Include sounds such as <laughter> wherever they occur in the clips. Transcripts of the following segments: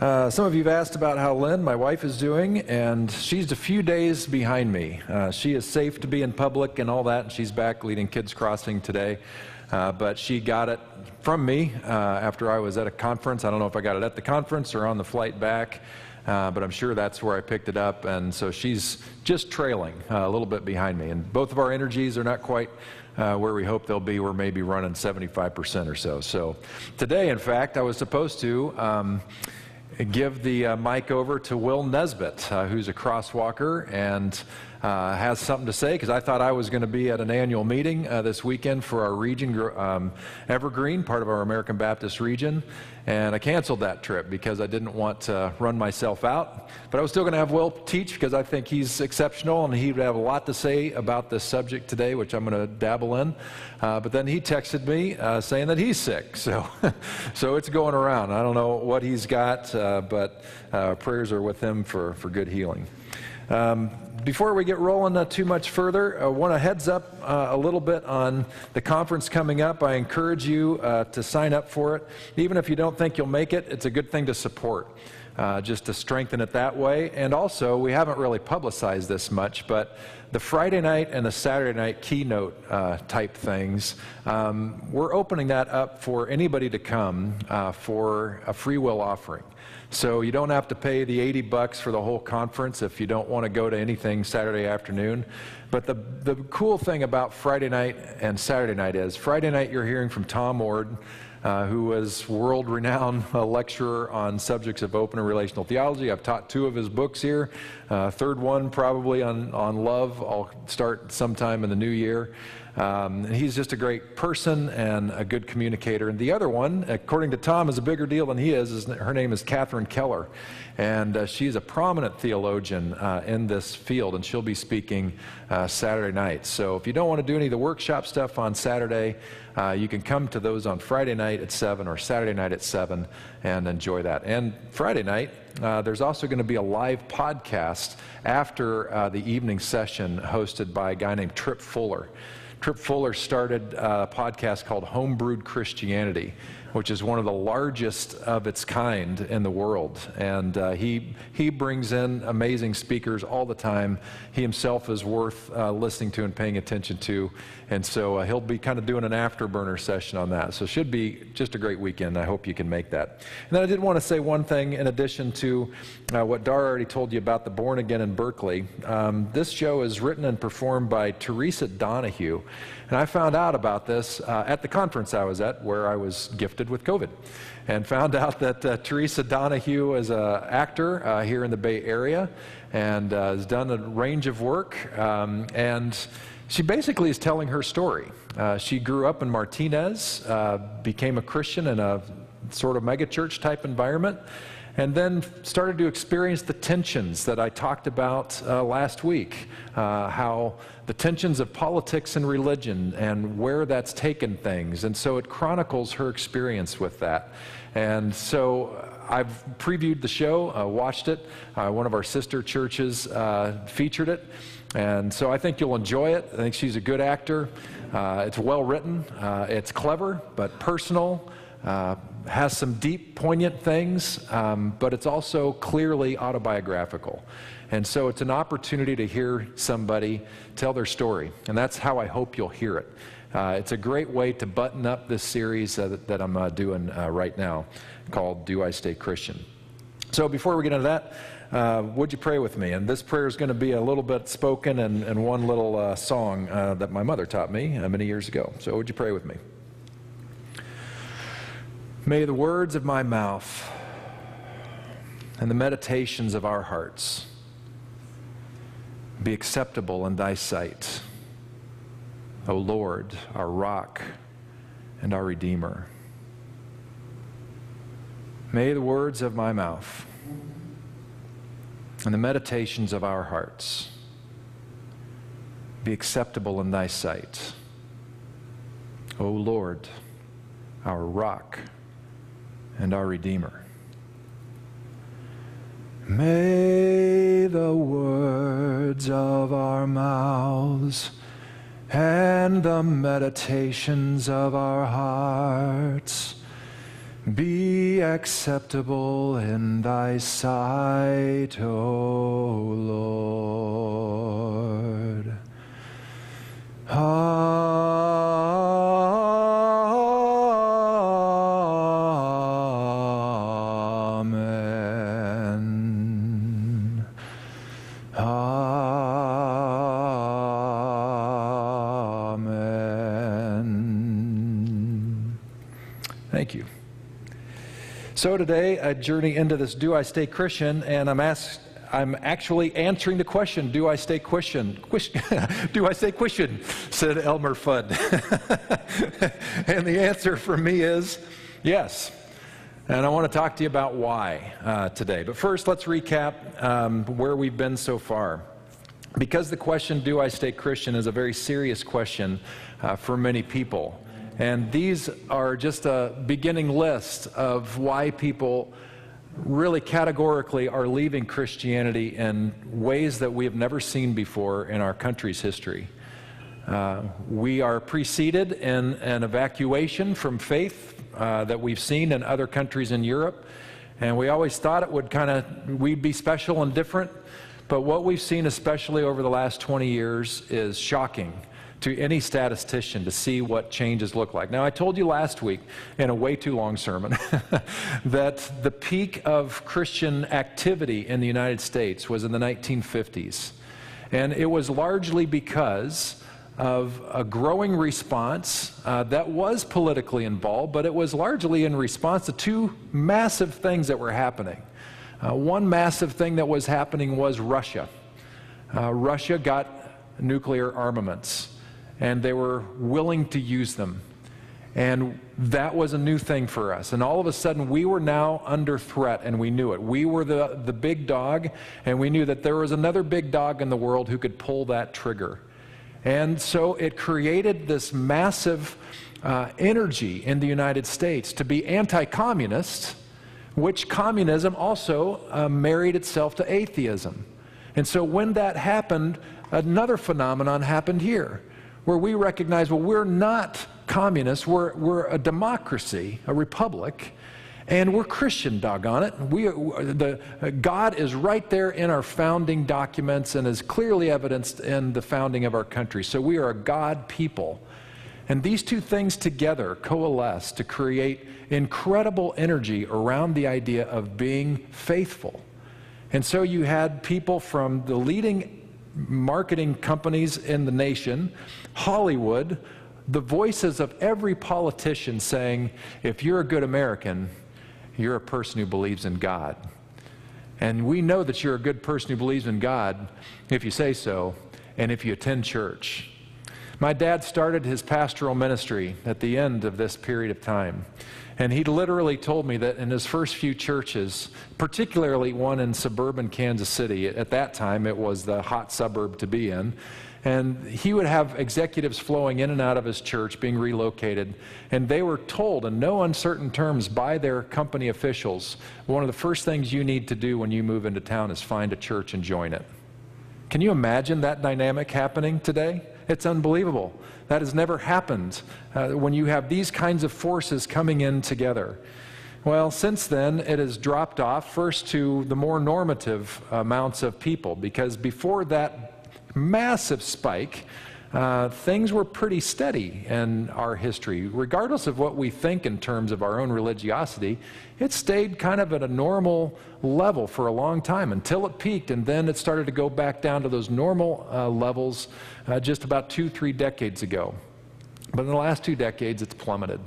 Uh, some of you have asked about how Lynn, my wife, is doing, and she's a few days behind me. Uh, she is safe to be in public and all that, and she's back leading Kids Crossing today. Uh, but she got it from me uh, after I was at a conference. I don't know if I got it at the conference or on the flight back, uh, but I'm sure that's where I picked it up. And so she's just trailing a little bit behind me. And both of our energies are not quite uh, where we hope they'll be. We're maybe running 75% or so. So today, in fact, I was supposed to. Um, give the uh, mic over to Will Nesbitt, uh, who's a crosswalker and uh, has something to say because I thought I was going to be at an annual meeting uh, this weekend for our region, um, Evergreen, part of our American Baptist region. And I canceled that trip because I didn't want to run myself out. But I was still going to have Will teach because I think he's exceptional and he would have a lot to say about this subject today, which I'm going to dabble in. Uh, but then he texted me uh, saying that he's sick. <laughs> So, so it's going around. I don't know what he's got, uh, but uh, prayers are with him for, for good healing. Um, before we get rolling uh, too much further, I want to heads up uh, a little bit on the conference coming up. I encourage you uh, to sign up for it. Even if you don't think you'll make it, it's a good thing to support. Uh, just to strengthen it that way. And also, we haven't really publicized this much, but the Friday night and the Saturday night keynote uh, type things, um, we're opening that up for anybody to come uh, for a free will offering. So you don't have to pay the 80 bucks for the whole conference if you don't want to go to anything Saturday afternoon. But the, the cool thing about Friday night and Saturday night is Friday night you're hearing from Tom Oord, uh, who was world-renowned uh, <laughs> lecturer on subjects of open and relational theology. I've taught two of his books here. Uh, third one probably on, on love. I'll start sometime in the new year. Um, he's just a great person and a good communicator. And the other one, according to Tom, is a bigger deal than he is. is her name is Catherine Keller. And uh, she's a prominent theologian uh, in this field, and she'll be speaking uh, Saturday night. So if you don't want to do any of the workshop stuff on Saturday, uh, you can come to those on Friday night at 7 or Saturday night at 7 and enjoy that. And Friday night, uh, there's also going to be a live podcast after uh, the evening session hosted by a guy named Tripp Fuller. Tripp Fuller started a podcast called Homebrewed Christianity, which is one of the largest of its kind in the world. And uh, he, he brings in amazing speakers all the time. He himself is worth uh, listening to and paying attention to. And so uh, he'll be kind of doing an afterburner session on that. So it should be just a great weekend. I hope you can make that. And then I did want to say one thing in addition to uh, what Dar already told you about the Born Again in Berkeley. Um, this show is written and performed by Teresa Donahue. And I found out about this uh, at the conference I was at where I was gifted with COVID and found <laughs> out that uh, Teresa Donahue is an actor uh, here in the Bay Area and uh, has done a range of work. Um, and she basically is telling her story. Uh, she grew up in Martinez, uh, became a Christian in a sort of megachurch type environment, and then started to experience the tensions that I talked about uh, last week. Uh, how the tensions of politics and religion and where that's taken things. And so it chronicles her experience with that. And so I've previewed the show, uh, watched it. Uh, one of our sister churches uh, featured it. And so I think you'll enjoy it. I think she's a good actor. Uh, it's well written, uh, it's clever, but personal, uh, has some deep, poignant things, um, but it's also clearly autobiographical. And so it's an opportunity to hear somebody tell their story. And that's how I hope you'll hear it. Uh, it's a great way to button up this series uh, that, that, I'm uh, doing right now called Do I Stay Christian? So before we get into that, uh, would you pray with me? And this prayer is going to be a little bit spoken and, and one little uh, song uh, that my mother taught me uh, many years ago. So would you pray with me? May the words of my mouth and the meditations of our hearts be acceptable in thy sight, O Lord, our rock and our Redeemer. May the words of my mouth and the meditations of our hearts be acceptable in thy sight. O Lord, our rock and our Redeemer. May the words of our mouths and the meditations of our hearts be acceptable in thy sight, O Lord. Amen. So today, I journey into this Do I Stay Christian, and I'm asked. I'm actually answering the question, do I stay Christian? <laughs> do I stay Christian? Said Elmer Fudd. <laughs> and the answer for me is yes. And I want to talk to you about why uh, today. But first, let's recap um, where we've been so far. Because the question, do I stay Christian, is a very serious question uh, for many people. And these are just a beginning list of why people really categorically are leaving Christianity in ways that we have never seen before in our country's history. Uh, we are preceded in an evacuation from faith uh, that we've seen in other countries in Europe, and we always thought it would kind of we'd be special and different. But what we've seen, especially over the last 20 years, is shocking to any statistician to see what changes look like. Now, I told you last week in a way too long sermon <laughs> that the peak of Christian activity in the United States was in the 1950s. And it was largely because of a growing response uh, that was politically involved, but it was largely in response to two massive things that were happening. Uh, one massive thing that was happening was Russia. Uh, Russia got nuclear armaments and they were willing to use them. And that was a new thing for us. And all of a sudden, we were now under threat, and we knew it. We were the, the big dog, and we knew that there was another big dog in the world who could pull that trigger. And so it created this massive uh, energy in the United States to be anti communist, which communism also uh, married itself to atheism. And so when that happened, another phenomenon happened here where we recognize, well, we're not communists, we're, we're a democracy, a republic, and we're Christian, doggone it. We, the, God is right there in our founding documents and is clearly evidenced in the founding of our country. So we are a God people. And these two things together coalesce to create incredible energy around the idea of being faithful. And so you had people from the leading marketing companies in the nation, Hollywood, the voices of every politician saying, if you're a good American, you're a person who believes in God. And we know that you're a good person who believes in God if you say so and if you attend church. My dad started his pastoral ministry at the end of this period of time. And he literally told me that in his first few churches, particularly one in suburban Kansas City, at that time it was the hot suburb to be in, and he would have executives flowing in and out of his church being relocated. And they were told in no uncertain terms by their company officials one of the first things you need to do when you move into town is find a church and join it. Can you imagine that dynamic happening today? It's unbelievable. That has never happened uh, when you have these kinds of forces coming in together. Well, since then, it has dropped off first to the more normative amounts of people, because before that massive spike, uh, things were pretty steady in our history. Regardless of what we think in terms of our own religiosity, it stayed kind of at a normal level for a long time until it peaked, and then it started to go back down to those normal uh, levels uh, just about two, three decades ago. But in the last two decades, it's plummeted.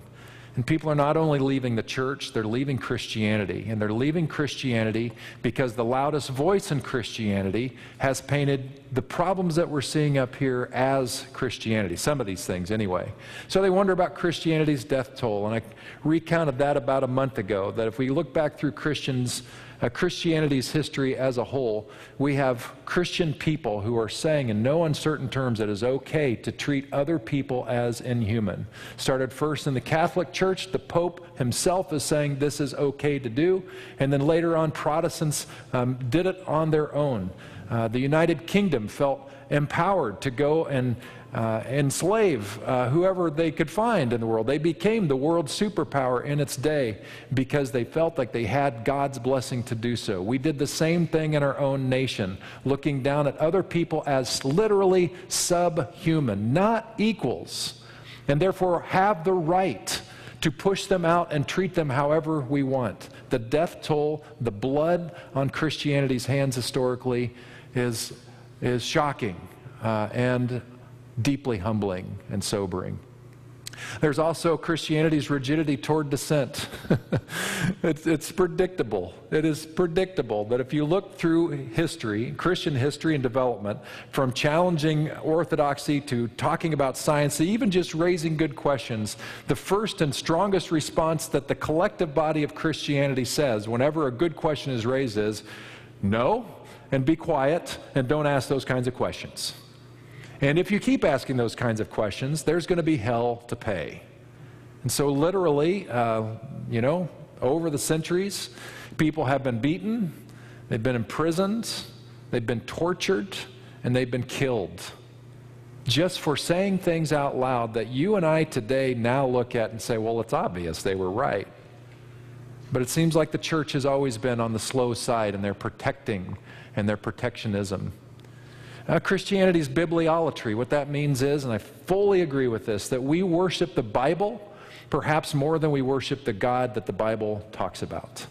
And people are not only leaving the church, they're leaving Christianity. And they're leaving Christianity because the loudest voice in Christianity has painted the problems that we're seeing up here as Christianity. Some of these things, anyway. So they wonder about Christianity's death toll. And I recounted that about a month ago that if we look back through Christians' Christianity's history as a whole, we have Christian people who are saying in no uncertain terms that it is okay to treat other people as inhuman. Started first in the Catholic Church, the Pope himself is saying this is okay to do, and then later on, Protestants um, did it on their own. Uh, the United Kingdom felt empowered to go and uh, enslave uh, whoever they could find in the world. They became the world superpower in its day because they felt like they had God's blessing to do so. We did the same thing in our own nation, looking down at other people as literally subhuman, not equals, and therefore have the right to push them out and treat them however we want. The death toll, the blood on Christianity's hands historically is, is shocking uh, and deeply humbling and sobering. There's also Christianity's rigidity toward dissent. <laughs> it's, it's, predictable. It is predictable that if you look through history, Christian history and development, from challenging orthodoxy to talking about science, to even just raising good questions, the first and strongest response that the collective body of Christianity says whenever a good question is raised is no, and be quiet, and don't ask those kinds of questions. And if you keep asking those kinds of questions, there's going to be hell to pay. And so, literally, uh, you know, over the centuries, people have been beaten, they've been imprisoned, they've been tortured, and they've been killed just for saying things out loud that you and I today now look at and say, well, it's obvious they were right. But it seems like the church has always been on the slow side in their protecting and their protectionism. Uh, Christianity is bibliolatry. What that means is, and I fully agree with this, that we worship the Bible perhaps more than we worship the God that the Bible talks about.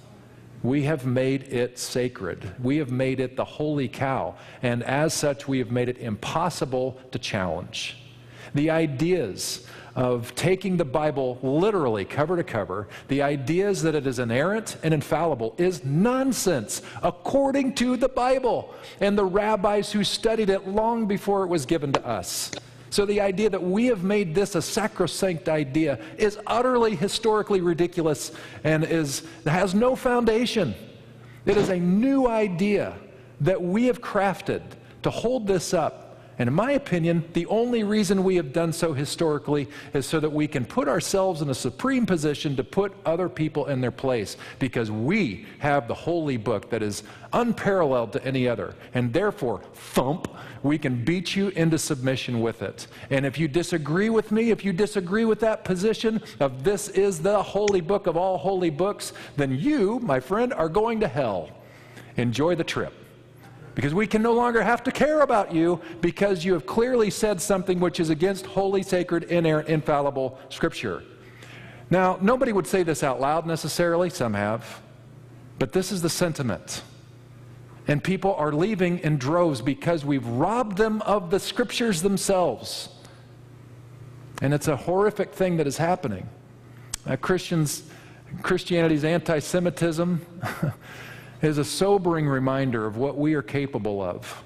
We have made it sacred. We have made it the holy cow. And as such, we have made it impossible to challenge. The ideas of taking the Bible literally cover to cover, the ideas that it is inerrant and infallible is nonsense according to the Bible and the rabbis who studied it long before it was given to us. So the idea that we have made this a sacrosanct idea is utterly historically ridiculous and is, has no foundation. It is a new idea that we have crafted to hold this up and in my opinion, the only reason we have done so historically is so that we can put ourselves in a supreme position to put other people in their place because we have the holy book that is unparalleled to any other. And therefore, thump, we can beat you into submission with it. And if you disagree with me, if you disagree with that position of this is the holy book of all holy books, then you, my friend, are going to hell. Enjoy the trip because we can no longer have to care about you because you have clearly said something which is against holy, sacred, inerrant, infallible Scripture. Now, nobody would say this out loud necessarily, some have, but this is the sentiment. And people are leaving in droves because we've robbed them of the Scriptures themselves. And it's a horrific thing that is happening. Uh, Christians, Christianity's anti Semitism. <laughs> is a sobering reminder of what we are capable of.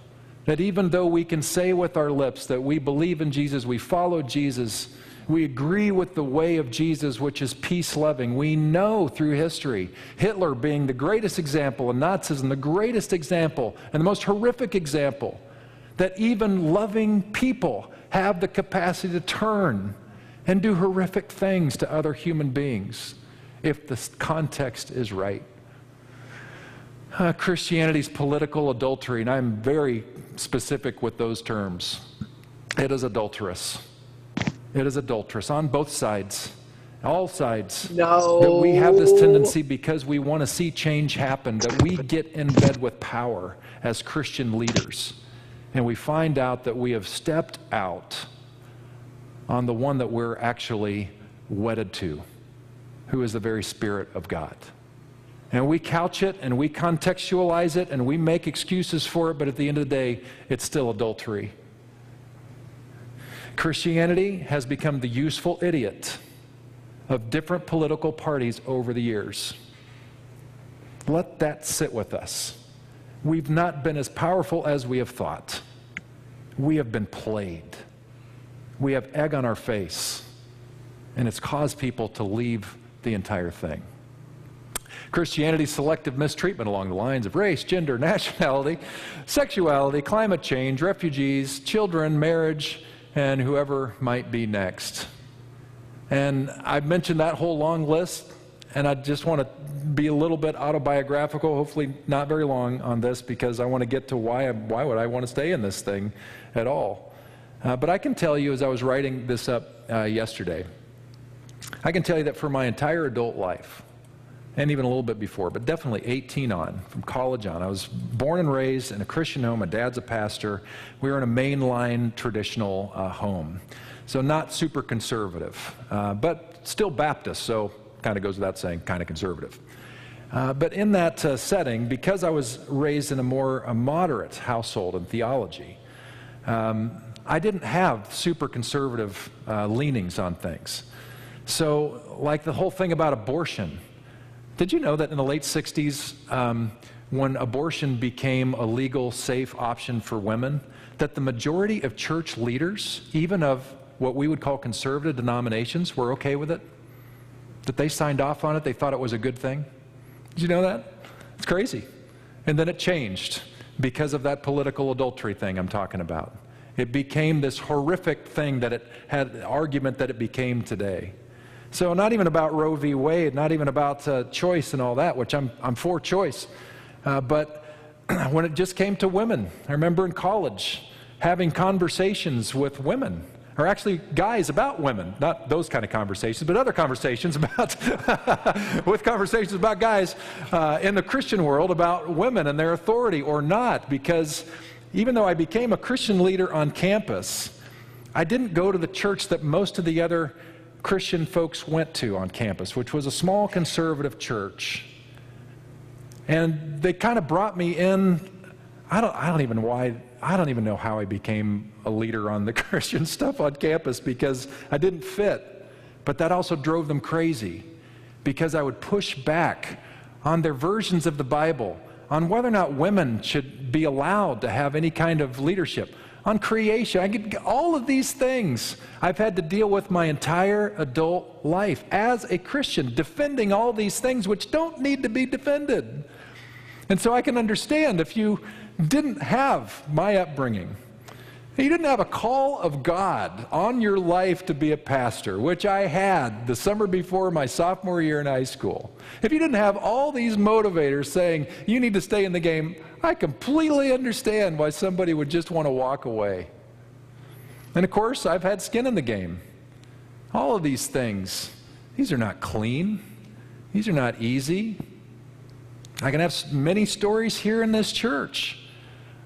That even though we can say with our lips that we believe in Jesus, we follow Jesus, we agree with the way of Jesus, which is peace loving, we know through history, Hitler being the greatest example, and Nazism the greatest example, and the most horrific example, that even loving people have the capacity to turn and do horrific things to other human beings if the context is right uh, Christianity's political adultery, and I'm very specific with those terms. It is adulterous. It is adulterous on both sides, all sides. No. That we have this tendency because we want to see change happen, that we get in bed with power as Christian leaders. And we find out that we have stepped out on the one that we're actually wedded to, who is the very Spirit of God. And we couch it and we contextualize it and we make excuses for it, but at the end of the day, it's still adultery. Christianity has become the useful idiot of different political parties over the years. Let that sit with us. We've not been as powerful as we have thought. We have been played. We have egg on our face, and it's caused people to leave the entire thing. Christianity's selective mistreatment along the lines of race, gender, <laughs> nationality, sexuality, climate change, refugees, children, marriage, and whoever might be next. And I've mentioned that whole long list, and I just want to be a little bit autobiographical, hopefully not very long on this, because I want to get to why, why would I want to stay in this thing at all. Uh, but I can tell you, as I was writing this up uh, yesterday, I can tell you that for my entire adult life, and even a little bit before, but definitely 18 on, from college on. I was born and raised in a Christian home. My dad's a pastor. We were in a mainline traditional uh, home. So, not super conservative, uh, but still Baptist, so kind of goes without saying, kind of conservative. Uh, but in that uh, setting, because I was raised in a more a moderate household in theology, um, I didn't have super conservative uh, leanings on things. So, like the whole thing about abortion, did you know that in the late 60s, um, when abortion became a legal, safe option for women, that the majority of church leaders, even of what we would call conservative denominations, were okay with it? That they signed off on it, they thought it was a good thing? Did you know that? It's crazy. And then it changed because of that political adultery thing I'm talking about. It became this horrific thing that it had argument that it became today. So, not even about Roe v. Wade, not even about uh, choice and all that, which I'm, I'm for choice. Uh, but <clears throat> when it just came to women, I remember in college having conversations with women, or actually guys about women, not those kind of conversations, but other conversations <laughs> about, with conversations about guys uh, in the Christian world about women and their authority or not, because even though I became a Christian leader on campus, I didn't go to the church that most of the other Christian folks went to on campus, which was a small conservative church. And they kind of brought me in. I don't, I don't even why I don't even know how I became a leader on the <laughs> Christian stuff on campus because I didn't fit. But that also drove them crazy because I would push back on their versions of the Bible, on whether or not women should be allowed to have any kind of leadership on creation. I get all of these things I've had to deal with my entire adult life as a Christian, defending all these things which don't need to be defended. And so I can understand if you didn't have my upbringing, you didn't have a call of God on your life to be a pastor, which I had the summer before my sophomore year in high school. If you didn't have all these motivators saying, you need to stay in the game, I completely understand why somebody would just want to walk away. And of course, I've had skin in the game. All of these things, these are not clean, these are not easy. I can have many stories here in this church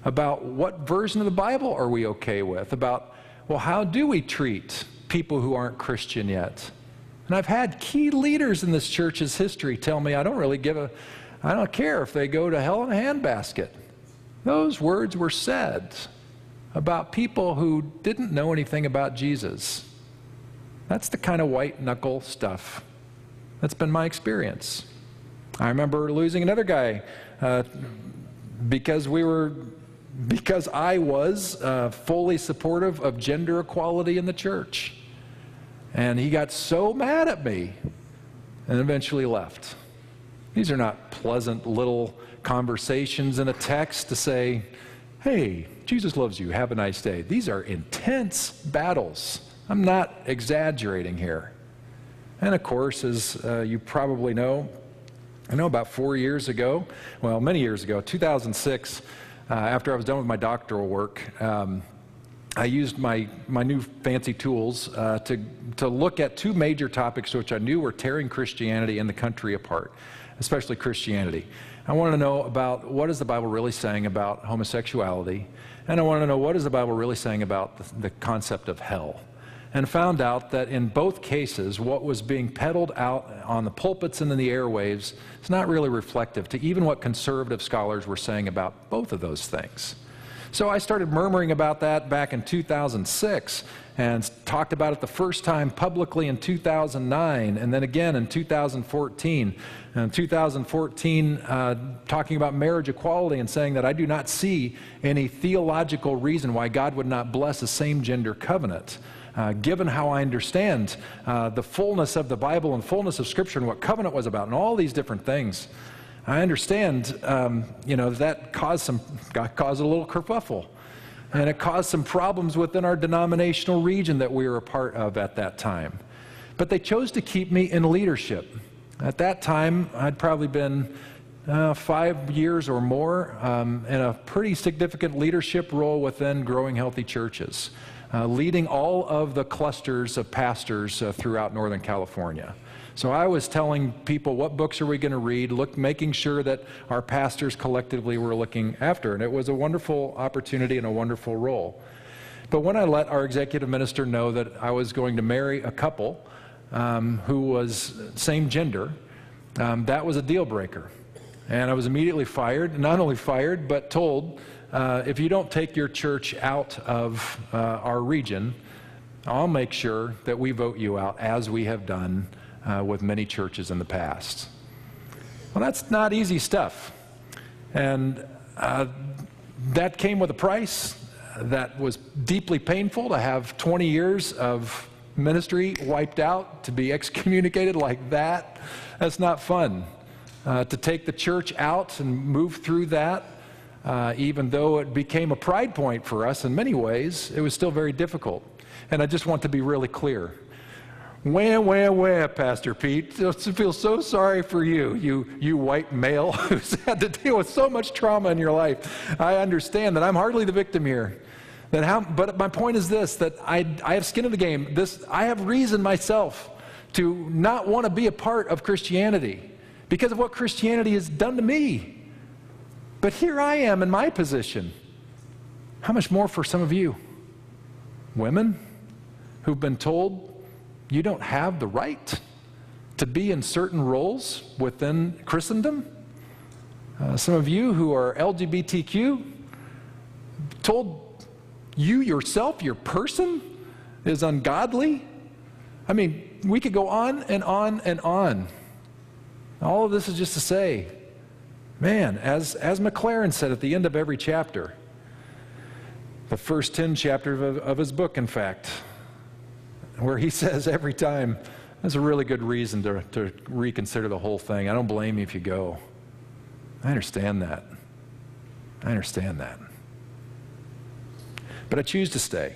about what version of the Bible are we okay with, about, well, how do we treat people who aren't Christian yet? And I've had key leaders in this church's history tell me I don't really give a, I don't care if they go to hell in a handbasket. Those words were said about people who didn't know anything about Jesus. That's the kind of white knuckle stuff. That's been my experience. I remember losing another guy uh, because we were because I was uh, fully supportive of gender equality in the church. And he got so mad at me and eventually left. These are not pleasant little conversations in a text to say, hey, Jesus loves you, have a nice day. These are intense battles. I'm not exaggerating here. And of course, as uh, you probably know, I know about four years ago, well, many years ago, 2006, uh, after I was done with my doctoral work, um, I used my, my new fancy tools uh, to, to look at two major topics which I knew were tearing Christianity and the country apart, especially Christianity. I wanted to know about what is the Bible really saying about homosexuality, and I wanted to know what is the Bible really saying about the, the concept of hell and found out that in both cases, what was being peddled out on the pulpits and in the airwaves is not really reflective to even what conservative scholars were saying about both of those things. So I started murmuring about that back in 2006 and talked about it the first time publicly in 2009 and then again in 2014. In 2014, uh, talking about marriage equality and saying that I do not see any theological reason why God would not bless a same gender covenant uh, given how I understand uh, the fullness of the Bible and fullness of Scripture and what covenant was about and all these different things, I understand, um, you know, that caused some, caused a little kerfuffle. And it caused some problems within our denominational region that we were a part of at that time. But they chose to keep me in leadership. At that time, I'd probably been uh, five years or more um, in a pretty significant leadership role within growing healthy churches. Uh, leading all of the clusters of pastors uh, throughout Northern California. So I was telling people what books are we going to read, look, making sure that our pastors collectively were looking after. And it was a wonderful opportunity and a wonderful role. But when I let our executive minister know that I was going to marry a couple um, who was same gender, um, that was a deal breaker. And I was immediately fired, not only fired, but told uh, if you don't take your church out of uh, our region, I'll make sure that we vote you out, as we have done uh, with many churches in the past. Well, that's not easy stuff. And uh, that came with a price. That was deeply painful to have 20 years of ministry wiped out, to be <laughs> excommunicated like that. That's not fun. Uh, to take the church out and move through that, uh, even though it became a pride point for us in many ways, it was still very difficult. And I just want to be really clear. Wah, wah, wah, Pastor Pete. I feel so sorry for you, you, you white male <laughs> who's had to deal with so much trauma in your life. I understand that I'm hardly the victim here. That how, but my point is this that I, I have skin in the game. This, I have reason myself to not want to be a part of Christianity because of what Christianity has done to me. But here I am in my position. How much more for some of you? Women who've been told you don't have the right to be in certain roles within Christendom? Uh, some of you who are LGBTQ told you yourself, your person, is ungodly? I mean, we could go on and on and on. All of this is just to say, man, as, as McLaren said at the end of every chapter, the first 10 chapters of, of his book, in fact, where he <laughs> says every time, that's a really good reason to, to reconsider the whole thing. I don't blame you if you go. I understand that. I understand that. But I choose to stay.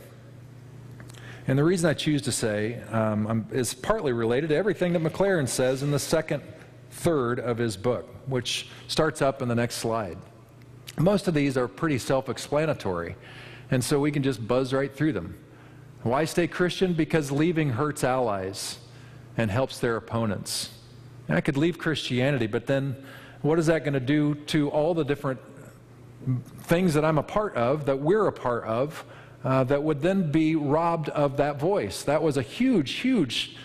And the reason I choose to say um, is partly related to everything that McLaren says in the second third of his book, which starts up in the next slide. Most of these are pretty self explanatory, and so we can just buzz right through them. Why stay Christian? Because leaving hurts allies and helps their opponents. And I could leave Christianity, but then what is that going to do to all the different things that I'm a part of, that we're a part of, uh, that would then be robbed of that voice? That was a huge, huge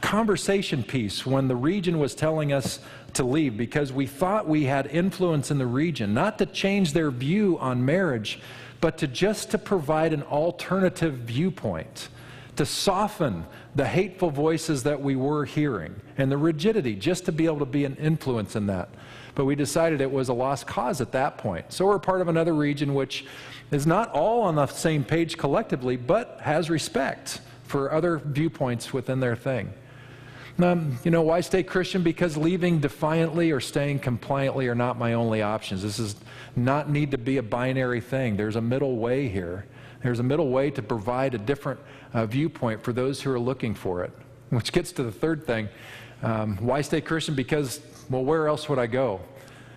conversation piece when the region was telling us to leave because we thought we had influence in the region, not to change their view on marriage, but to just to provide an alternative viewpoint, to soften the hateful voices that we were hearing and the rigidity, just to be able to be an influence in that. But we decided it was a lost cause at that point. So we're part of another region which is not all on the same page collectively, but has respect for other viewpoints within their thing. Um, you know, why stay Christian? Because leaving defiantly or staying compliantly are not my only options. This is not need to be a binary thing. There's a middle way here. There's a middle way to provide a different uh, viewpoint for those who are looking for it. Which gets to the third thing. Um, why stay Christian? Because, well, where else would I go?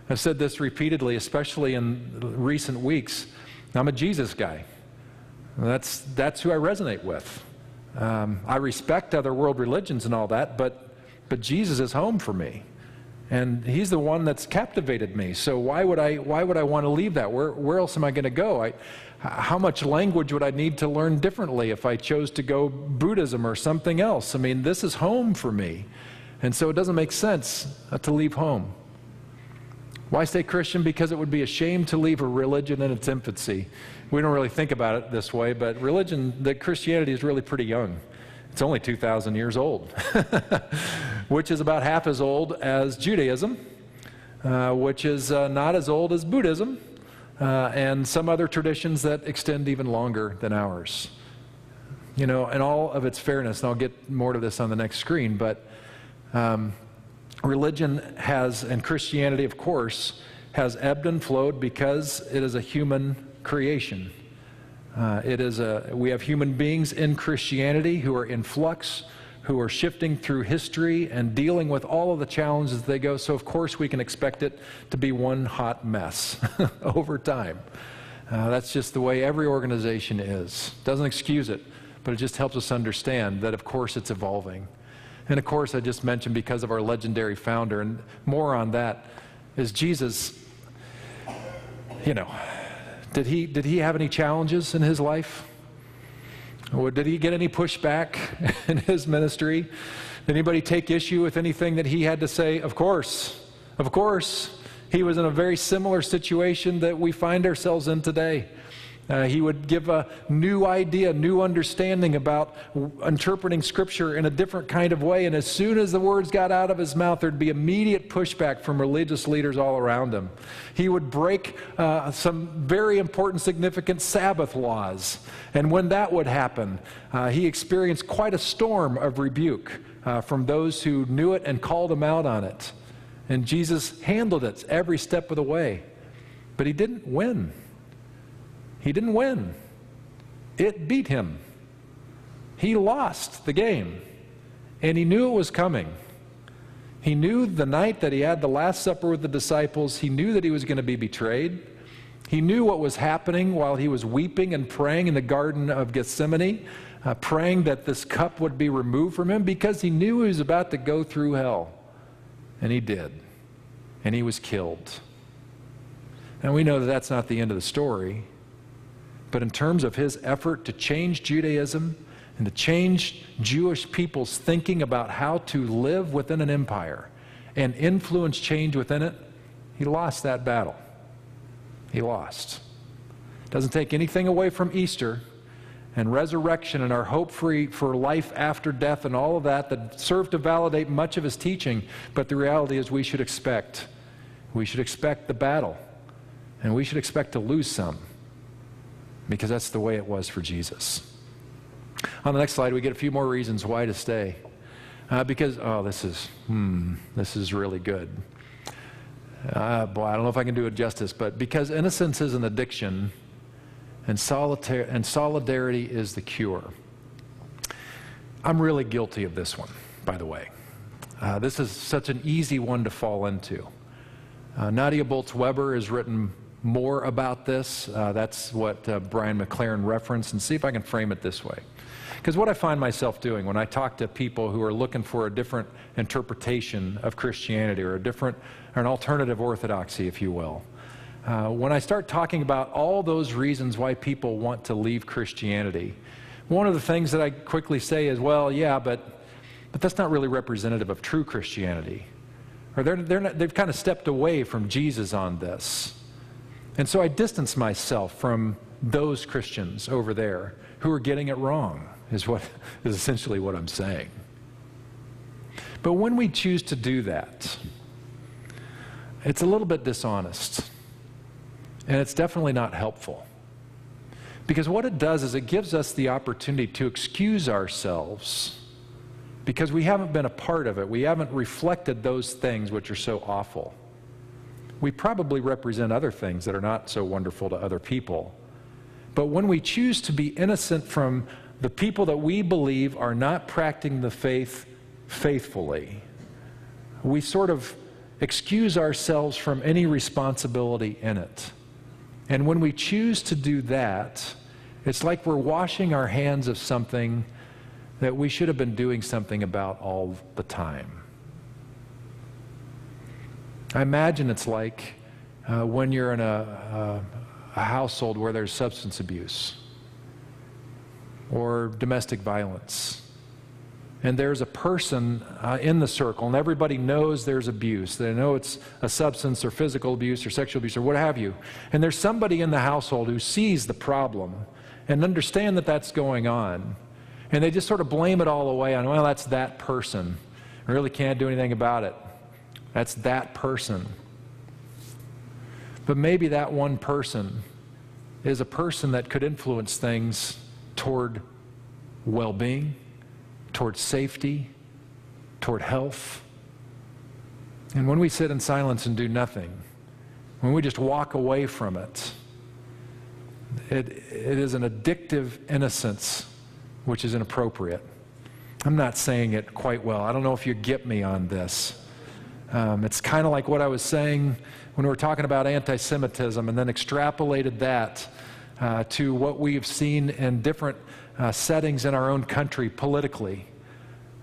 I've said this repeatedly, especially in recent weeks. I'm a Jesus guy. That's, that's who I resonate with. Um, I respect other world religions and all that, but, but Jesus is home for me. And he's the one that's captivated me. So why would I, why would I want to leave that? Where, where else am I going to go? I, how much language would I need to learn differently if I chose to go Buddhism or something else? I mean, this is home for me. And so it doesn't make sense uh, to leave home. Why say Christian? Because it would be a shame to leave a religion in its infancy. We don't really think about it this way, but religion, that Christianity is really pretty young. It's only 2,000 years old, <laughs> which is about half as old as Judaism, uh, which is uh, not as old as Buddhism, uh, and some other traditions that extend even longer than ours. You know, in all of its fairness, and I'll get more to this on the next screen, but um, religion has, and Christianity, of course, has ebbed and flowed because it is a human creation. Uh, it is a, we have human beings in Christianity who are in flux, who are shifting through history and dealing with all of the challenges they go. So, of course, we can expect it to be one hot mess <laughs> over time. Uh, that's just the way every organization is. Doesn't excuse it, but it just helps us understand that, of course, it's evolving. And of course, I just mentioned because of our legendary founder, and more on that is Jesus, you know, did he, did he have any challenges in his life? Or did he get any pushback <laughs> in his ministry? Did anybody take issue with anything that he had to say? Of course. Of course. He was in a very similar situation that we find ourselves in today. Uh, he would give a new idea, a new understanding about interpreting Scripture in a different kind of way. And as soon as the words got out of his mouth, there'd be immediate pushback from religious leaders all around him. He would break uh, some very important, significant Sabbath laws. And when that would happen, uh, he experienced quite a storm of rebuke uh, from those who knew it and called him out on it. And Jesus handled it every step of the way. But he didn't win. He didn't win. It beat him. He lost the game. And he knew it was coming. He knew the night that he had the Last Supper with the disciples, he knew that he was going to be betrayed. He knew what was happening while he was weeping and praying in the Garden of Gethsemane, uh, praying that this cup would be removed from him because he knew he was about to go through hell. And he did. And he was killed. And we know that that's not the end of the story. But in terms of his effort to change Judaism and to change Jewish people's thinking about how to live within an empire and influence change within it, he lost that battle. He lost. Doesn't take anything away from Easter and resurrection and our hope for, for life after death and all of that that served to validate much of his teaching. But the reality is, we should expect. We should expect the battle. And we should expect to lose some because that's the way it was for Jesus. On the next slide, we get a few more reasons why to stay. Uh, because, oh, this is, hmm, this is really good. Uh, boy, I don't know if I can do it justice, but because innocence is an addiction and, solitar- and solidarity is the cure. I'm really guilty of this one, by the way. Uh, this is such an easy one to fall into. Uh, Nadia Bolz Weber has written more about this. Uh, that's what uh, Brian McLaren referenced, and see if I can frame it this way. Because what I find myself doing when I talk to people who are looking for a different interpretation of Christianity or a different, or an alternative orthodoxy, if you will, uh, when I start talking about all those reasons why people want to leave Christianity, one of the things that I quickly say is, well, yeah, but, but that's not really representative of true Christianity. Or they're, they're not, they've kind of stepped away from Jesus on this. And so I distance myself from those Christians over there who are getting it wrong, is, what, <laughs> is essentially what I'm saying. But when we choose to do that, it's a little bit dishonest. And it's definitely not helpful. Because what it does is it gives us the opportunity to excuse ourselves because we haven't been a part of it. We haven't reflected those things which are so awful we probably represent other things that are not so wonderful to other people. But when we choose to be innocent from the people that we believe are not practicing the faith faithfully, we sort of excuse ourselves from any responsibility in it. And when we choose to do that, it's like we're washing our hands of something that we should have been doing something about all the time. I imagine it's like uh, when you're in a, a, a household where there's substance abuse or domestic violence. And there's a person uh, in the circle, and everybody knows there's abuse. They know it's a substance or physical abuse or sexual abuse or what have you. And there's somebody in the household who sees the problem and understand that that's going on. And they just sort of blame it all away on, well, that's that person. I really can't do anything about it. That's that person. But maybe that one person is a person that could influence things toward well being, toward safety, toward health. And when we sit in silence and do nothing, when we just walk away from it, it, it is an addictive innocence which is inappropriate. I'm not saying it quite well. I don't know if you get me on this. Um, it's kind of like what I was saying when we were talking about anti Semitism and then extrapolated that uh, to what we've seen in different uh, settings in our own country politically,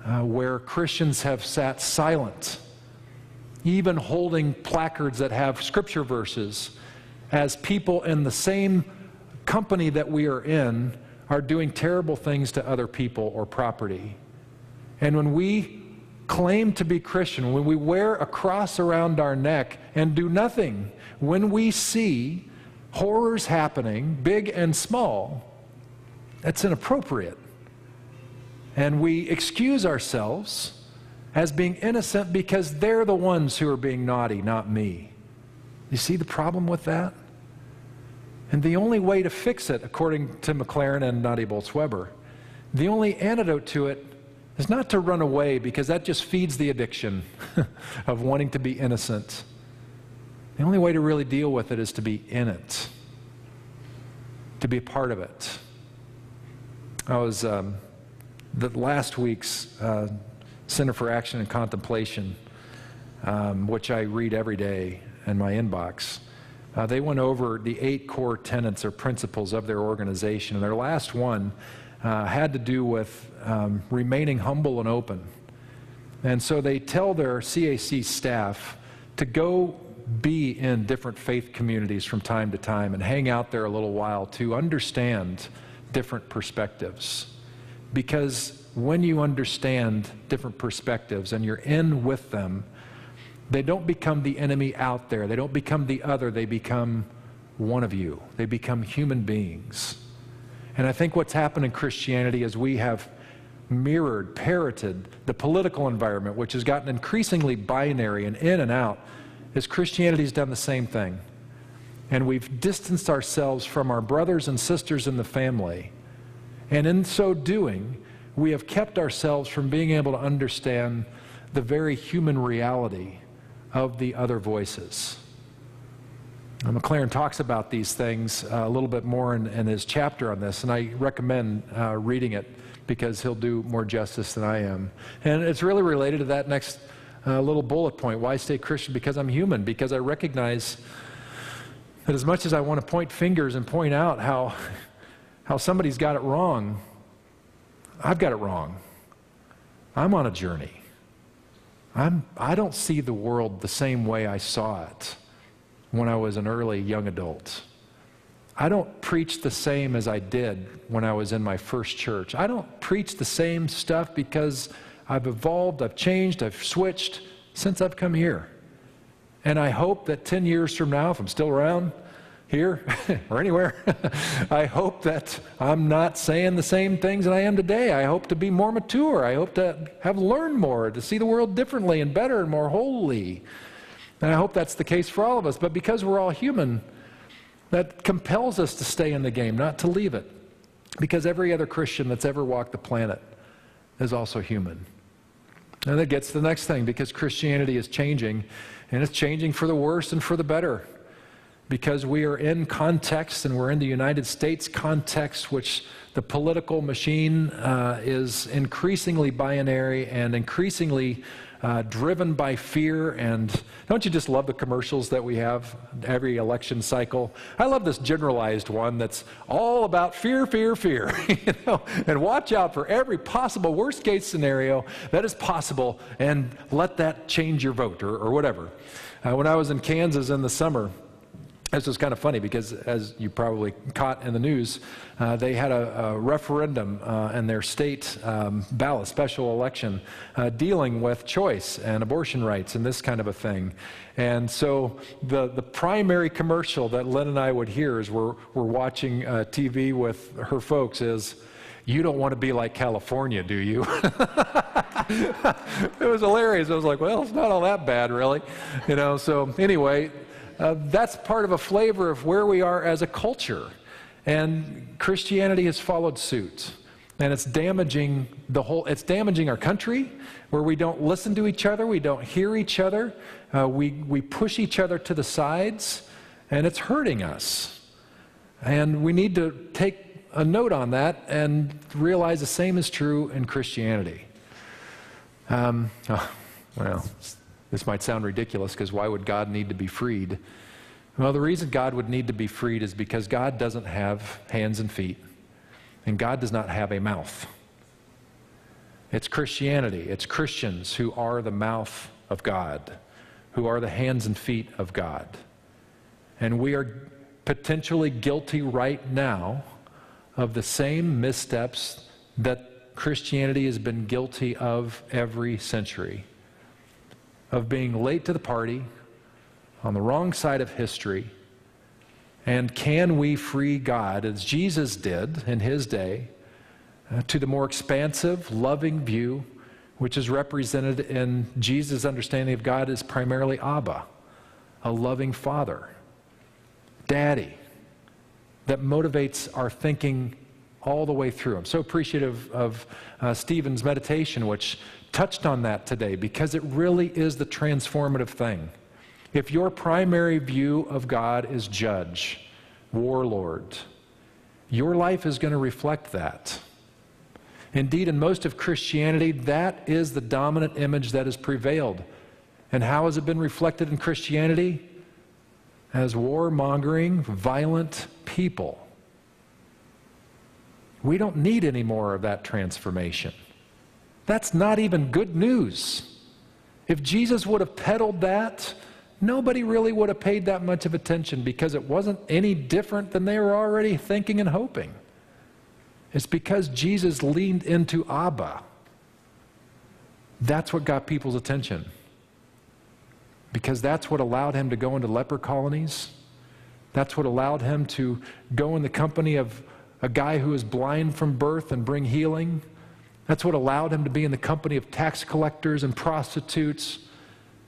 uh, where Christians have sat silent, even holding placards that have scripture verses, as people in the same company that we are in are doing terrible things to other people or property. And when we claim to be Christian, when we wear a cross around our neck and do nothing, when we see horrors happening, big and small, that's inappropriate. And we excuse ourselves as being innocent because they're the ones who are being naughty, not me. You see the problem with that? And the only way to fix it, according to McLaren and Nadia Bolz Weber, the only antidote to it is not to run away because that just feeds the addiction <laughs> of wanting to be innocent. The only way to really deal with it is to be in it, to be a part of it. I was, um, the last week's uh, Center for Action and Contemplation, um, which I read every day in my inbox. Uh, they went over the eight core tenets or principles of their organization, and their last one uh, had to do with um, remaining humble and open. And so they tell their CAC staff to go be in different faith communities from time to time and hang out there a little while to understand different perspectives. Because when you understand different perspectives and you're in with them, they don't become the enemy out there. They don't become the other. They become one of you. They become human beings. And I think what's happened in Christianity is we have mirrored, parroted the political environment, which has gotten increasingly binary and in and out, is Christianity's done the same thing. And we've distanced ourselves from our brothers and sisters in the family. And in so doing, we have kept ourselves from being able to understand the very human reality of the other voices. Now, McLaren talks about these things uh, a little bit more in, in, his chapter on this, and I recommend uh, reading it because he'll do more justice than I am. And it's really related to that next uh, little bullet point why stay Christian? Because I'm human, because I recognize that as much as I want to point fingers and point out how, how somebody's got it wrong, I've got it wrong. I'm on a journey. I'm, I don't see the world the same way I saw it when I was an early young adult. I don't preach the same as I did when I was in my first church. I don't preach the same stuff because I've evolved, I've changed, I've switched since I've come here. And I hope that 10 years from now, if I'm still around, here <laughs> or anywhere. <laughs> I hope that I'm not saying the same things that I am today. I hope to be more mature. I hope to have learned more, to see the world differently and better and more wholly. And I hope that's the case for all of us. But because we're all human, that compels us to stay in the game, not to leave it. Because every other Christian that's ever walked the planet is also human. And that gets to the next thing because Christianity is changing, and it's changing for the worse and for the better because we are in context and we're in the United States context, which the political machine uh, is increasingly binary and increasingly uh, driven by fear. And don't you just love the commercials that we have every election cycle? I love this generalized one that's all about fear, fear, fear. <laughs> you know, and watch out for every possible worst case scenario that is possible, and let that change your vote or, or whatever. Uh, when I was in Kansas in the summer. This was kind of funny because, as you probably caught in the news, uh, they had a, a referendum uh, in their state um, ballot, special election, uh, dealing with choice and abortion rights and this kind of a thing. And so the, the primary commercial that Lynn and I would hear as we're, we're watching uh, TV with her folks is, you don't want to be like California, do you? <laughs> it was hilarious. I was like, well, it's not all that bad, really. You know, so anyway, uh, that's part of a flavor of where we are as a culture. And Christianity has followed suit. And it's damaging the whole, it's damaging our country where we don't listen to each other, we don't hear each other, uh, we, we push each other to the sides, and it's hurting us. And we need to take a note on that and realize the same is true in Christianity. Um, oh, <laughs> well, This might sound ridiculous because why would God need to be freed? Well, the reason God would need to be freed is because God doesn't have hands and feet, and God does not have a mouth. It's Christianity, it's Christians who are the mouth of God, who are the hands and feet of God. And we are potentially guilty right now of the same missteps that Christianity has been guilty of every century of being late to the party, on the wrong side of history. And can we free God, as Jesus did in his day, uh, to the more expansive, loving view, which is represented in Jesus' understanding of God as primarily Abba, a loving father, daddy, that motivates our thinking all the way through. I'm so appreciative of uh, Stephen's meditation, which touched on that today, because it really is the transformative thing. If your primary view of God is judge, warlord, your life is going to reflect that. Indeed, in most of Christianity, that is the dominant image that has prevailed. And how has it been reflected in Christianity? As warmongering, violent people. We don't need any more of that transformation. That's not even good news. If Jesus would have peddled that, nobody really would have paid that much of attention because it wasn't any different than they were already thinking and hoping. It's because Jesus leaned into Abba. That's what got people's attention. Because that's what allowed him to go into leper colonies. That's what allowed him to go in the company of a guy who was blind from birth and bring healing. That's what allowed him to be in the company of tax collectors and prostitutes.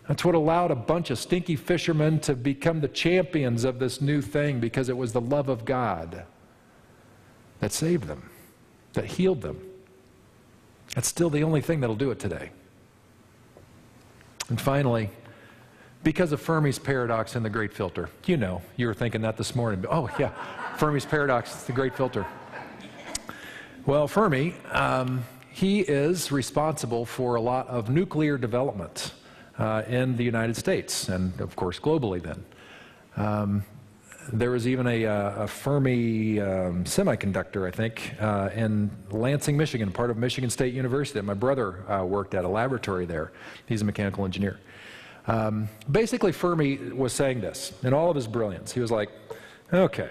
That's what allowed a bunch of stinky fishermen to become the champions of this new thing because it was the love of God that saved them, that healed them. That's still the only thing that'll do it today. And finally, because of Fermi's paradox and the great filter. You know, you were thinking that this morning. Oh, yeah, Fermi's paradox, it's the great filter. Well, Fermi, um, he is responsible for a lot of nuclear development uh, in the United States and, of course, globally then. Um, there was even a, uh, a Fermi um, semiconductor, I think, uh, in Lansing, Michigan, part of Michigan State University that my brother uh, worked at, a laboratory there. He's a mechanical engineer. Um, basically, Fermi was saying this in all of his brilliance. He was like, okay,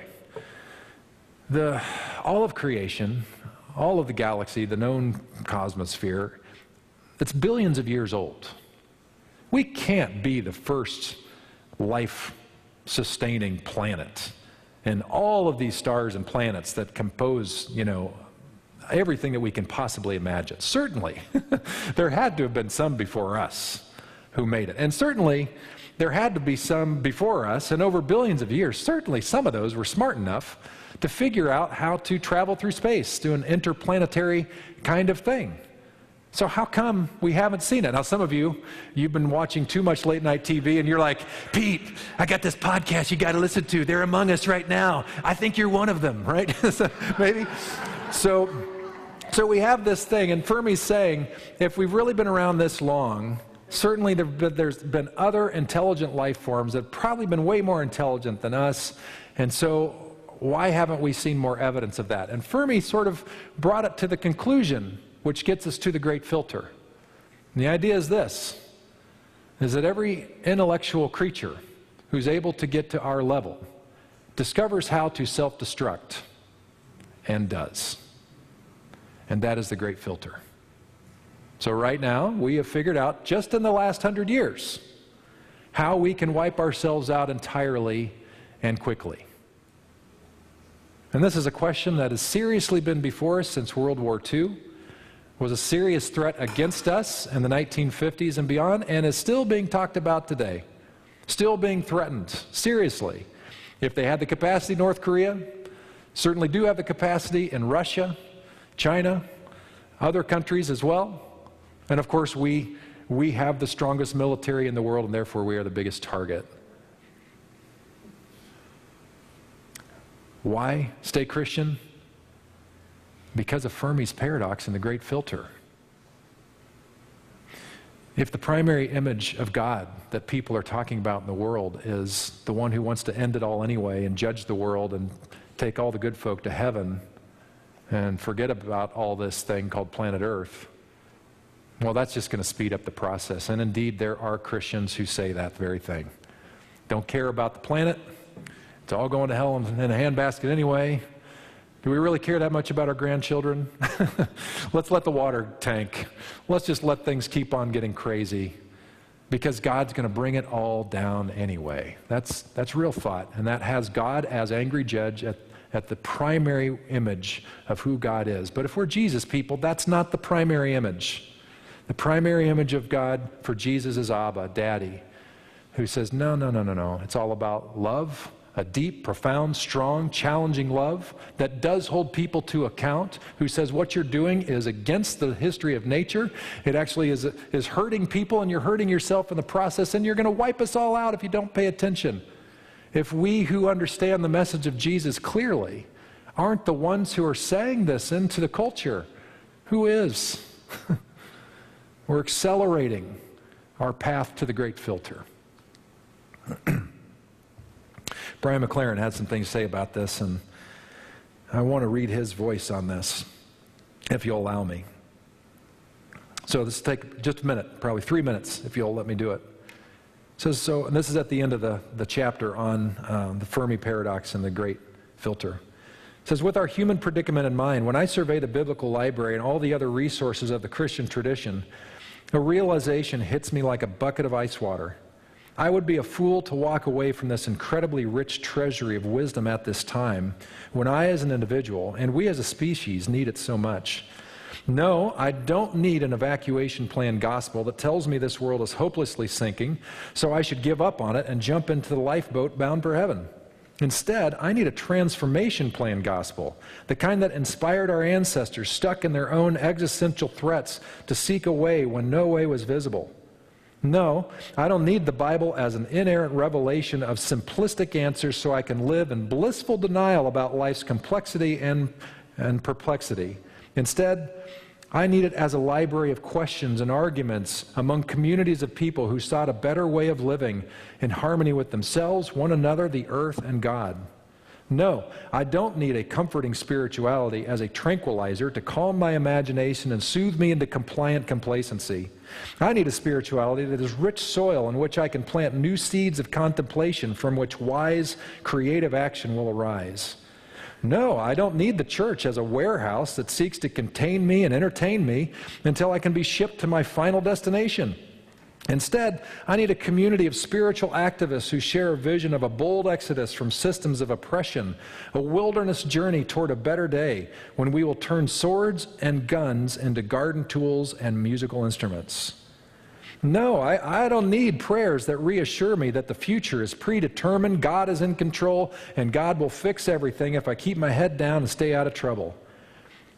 the, all of creation, all of the galaxy, the known cosmosphere, it's billions of years old. We can't be the first life sustaining planet. And all of these stars and planets that compose, you know, everything that we can possibly imagine. Certainly, <laughs> there had to have been some before us who made it. And certainly, there had to be some before us, and over billions of years, certainly some of those were smart enough to figure out how to travel through space, do an interplanetary kind of thing. So how come we haven't seen it? Now, some of you, you've been watching too much late night TV, and you're like, Pete, I got this podcast you got to listen to. They're among us right now. I think you're one of them, <laughs> right? so, maybe. So, so we have this thing, and Fermi's saying, if we've really been around this long, certainly there's been other intelligent life forms that have probably been way more intelligent than us, and so why haven't we seen more evidence of that? And Fermi sort of brought it to the conclusion which gets us to the great filter. And the idea is this is that every intellectual creature who's able to get to our level discovers how to self destruct and does. And that is the great filter. So, right now, we have figured out just in the last hundred years how we can wipe ourselves out entirely and quickly. And this is a question that has seriously been before us since World War II was a serious threat against us in the 1950s and beyond, and is still being talked about today. Still being threatened, seriously. If they had the capacity, North Korea certainly do have the capacity in Russia, China, other countries as well. And of course, we, we have the strongest military in the world, and therefore we are the biggest target. Why stay Christian? because of Fermi's paradox and the great filter. If the primary image of God that people are talking about in the world is the one who wants to end it all anyway and judge the world and take all the good folk to heaven and forget about all this thing called planet Earth, well, that's just going to speed up the process. And indeed, there are Christians who say that very thing. Don't care about the planet. It's all going to hell in a handbasket anyway. Do we really care that much about our grandchildren? <laughs> Let's let the water tank. Let's just let things keep on getting crazy because God's going to bring it all down anyway. That's, that's real thought. And that has God as angry judge at, at the primary image of who God is. But if we're Jesus people, that's not the primary image. The primary image of God for Jesus is Abba, Daddy, who says, No, no, no, no, no. It's all about love a deep, profound, strong, challenging love that does hold people to account, who says what you're doing is against the history of nature. It actually is, is hurting people, and you're hurting yourself in the process, and you're going to wipe us all out if you don't pay attention. If we who understand the message of Jesus clearly aren't the ones who are saying this into the culture, who is? <laughs> We're accelerating our path to the great filter. <clears throat> Brian McLaren had some things to say about this, and I want to read his voice on this, if you'll allow me. So this will take just a minute, probably three minutes, if you'll let me do it. So, so and this is at the end of the, the chapter on um, the Fermi paradox and the great filter. It says, with our human predicament in mind, when I survey the biblical library and all the other resources of the Christian tradition, a realization hits me like a bucket of ice water. I would be a fool to walk away from this incredibly rich treasury of wisdom at this time when I, as an individual, and we as a species, need it so much. No, I don't need an evacuation plan gospel that tells me this world is hopelessly sinking, so I should give up on it and jump into the lifeboat bound for heaven. Instead, I need a transformation plan gospel, the kind that inspired our ancestors stuck in their own existential threats to seek a way when no way was visible. No, I don't need the Bible as an inerrant revelation of simplistic answers so I can live in blissful denial about life's complexity and, and perplexity. Instead, I need it as a library of questions and arguments among communities of people who sought a better way of living in harmony with themselves, one another, the earth, and God. No, I don't need a comforting spirituality as a tranquilizer to calm my imagination and soothe me into compliant complacency. I need a spirituality that is rich soil in which I can plant new seeds of contemplation from which wise, creative action will arise. No, I don't need the church as a warehouse that seeks to contain me and entertain me until I can be shipped to my final destination. Instead, I need a community of spiritual activists who share a vision of a bold exodus from systems of oppression, a wilderness journey toward a better day when we will turn swords and guns into garden tools and musical instruments. No, I, I don't need prayers that reassure me that the future is predetermined, God is in control, and God will fix everything if I keep my head down and stay out of trouble.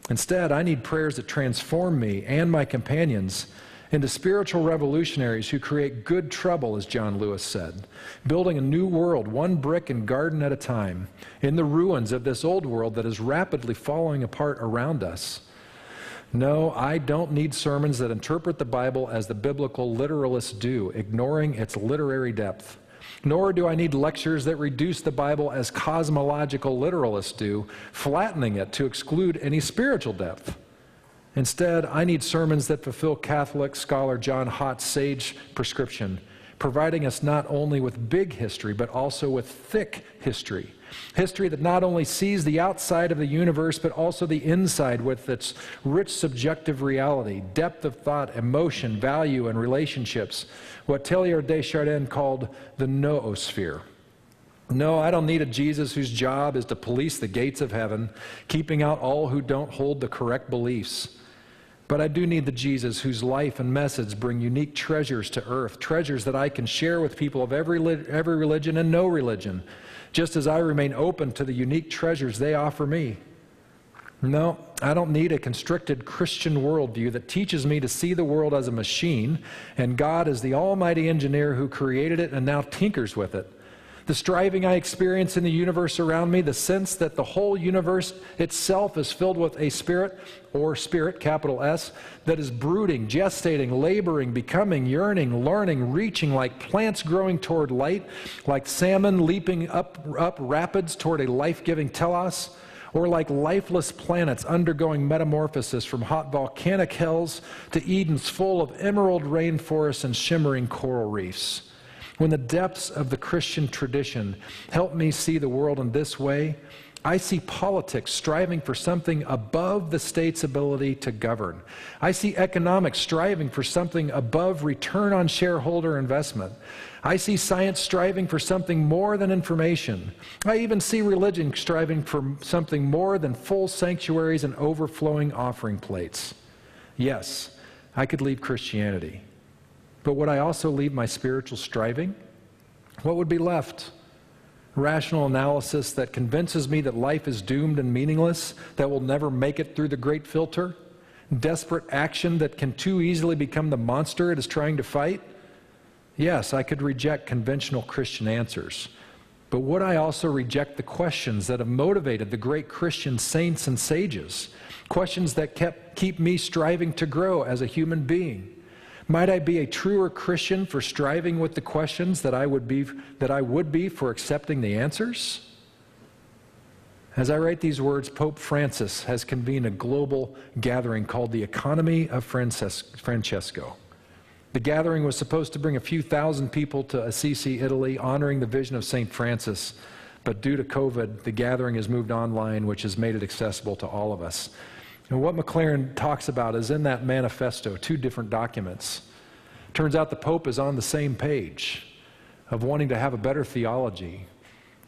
Instead, I need prayers that transform me and my companions into spiritual revolutionaries who create good trouble, as John Lewis said, building a new world, one brick and garden at a time, in the ruins of this old world that is rapidly falling apart around us. No, I don't need sermons that interpret the Bible as the biblical literalists do, ignoring its literary depth. Nor do I need lectures that reduce the Bible as cosmological literalists do, flattening it to exclude any spiritual depth. Instead, I need sermons that fulfill Catholic scholar John Haught's sage prescription, providing us not only with big history, but also with thick history. History that not only sees the outside of the universe, but also the inside with its rich subjective reality, depth of thought, emotion, value, and relationships. What Teilhard de Chardin called the noosphere. No, I don't need a Jesus whose job is to police the gates of heaven, keeping out all who don't hold the correct beliefs. But I do need the Jesus whose life and message bring unique treasures to earth, treasures that I can share with people of every, every religion and no religion, just as I remain open to the unique treasures they offer me. No, I don't need a constricted Christian worldview that teaches me to see the world as a machine and God as the almighty engineer who created it and now tinkers with it. The striving I experience in the universe around me, the sense that the whole universe itself is filled with a spirit, or spirit, capital S, that is brooding, gestating, laboring, becoming, yearning, learning, reaching like plants growing toward light, like salmon leaping up, up rapids toward a life giving telos, or like lifeless planets undergoing metamorphosis from hot volcanic hells to Edens full of emerald rainforests and shimmering coral reefs. When the depths of the Christian tradition help me see the world in this way, I see politics striving for something above the state's ability to govern. I see economics striving for something above return on shareholder investment. I see science striving for something more than information. I even see religion striving for something more than full sanctuaries and overflowing offering plates. Yes, I could leave Christianity. But would I also leave my spiritual striving? What would be left? Rational analysis that convinces me that life is doomed and meaningless, that we'll never make it through the great filter? Desperate action that can too easily become the monster it is trying to fight? Yes, I could reject conventional Christian answers. But would I also reject the questions that have motivated the great Christian saints and sages? Questions that kept, keep me striving to grow as a human being? Might I be a truer Christian for striving with the questions that I would be, that I would be for accepting the answers? As I write these words, Pope Francis has convened a global gathering called the Economy of Francesco. The gathering was supposed to bring a few thousand people to Assisi, Italy, honoring the vision of St. Francis. But due to COVID, the gathering has moved online, which has made it accessible to all of us. And what McLaren talks about is in that manifesto, two different documents. Turns out the Pope is on the same page of wanting to have a better theology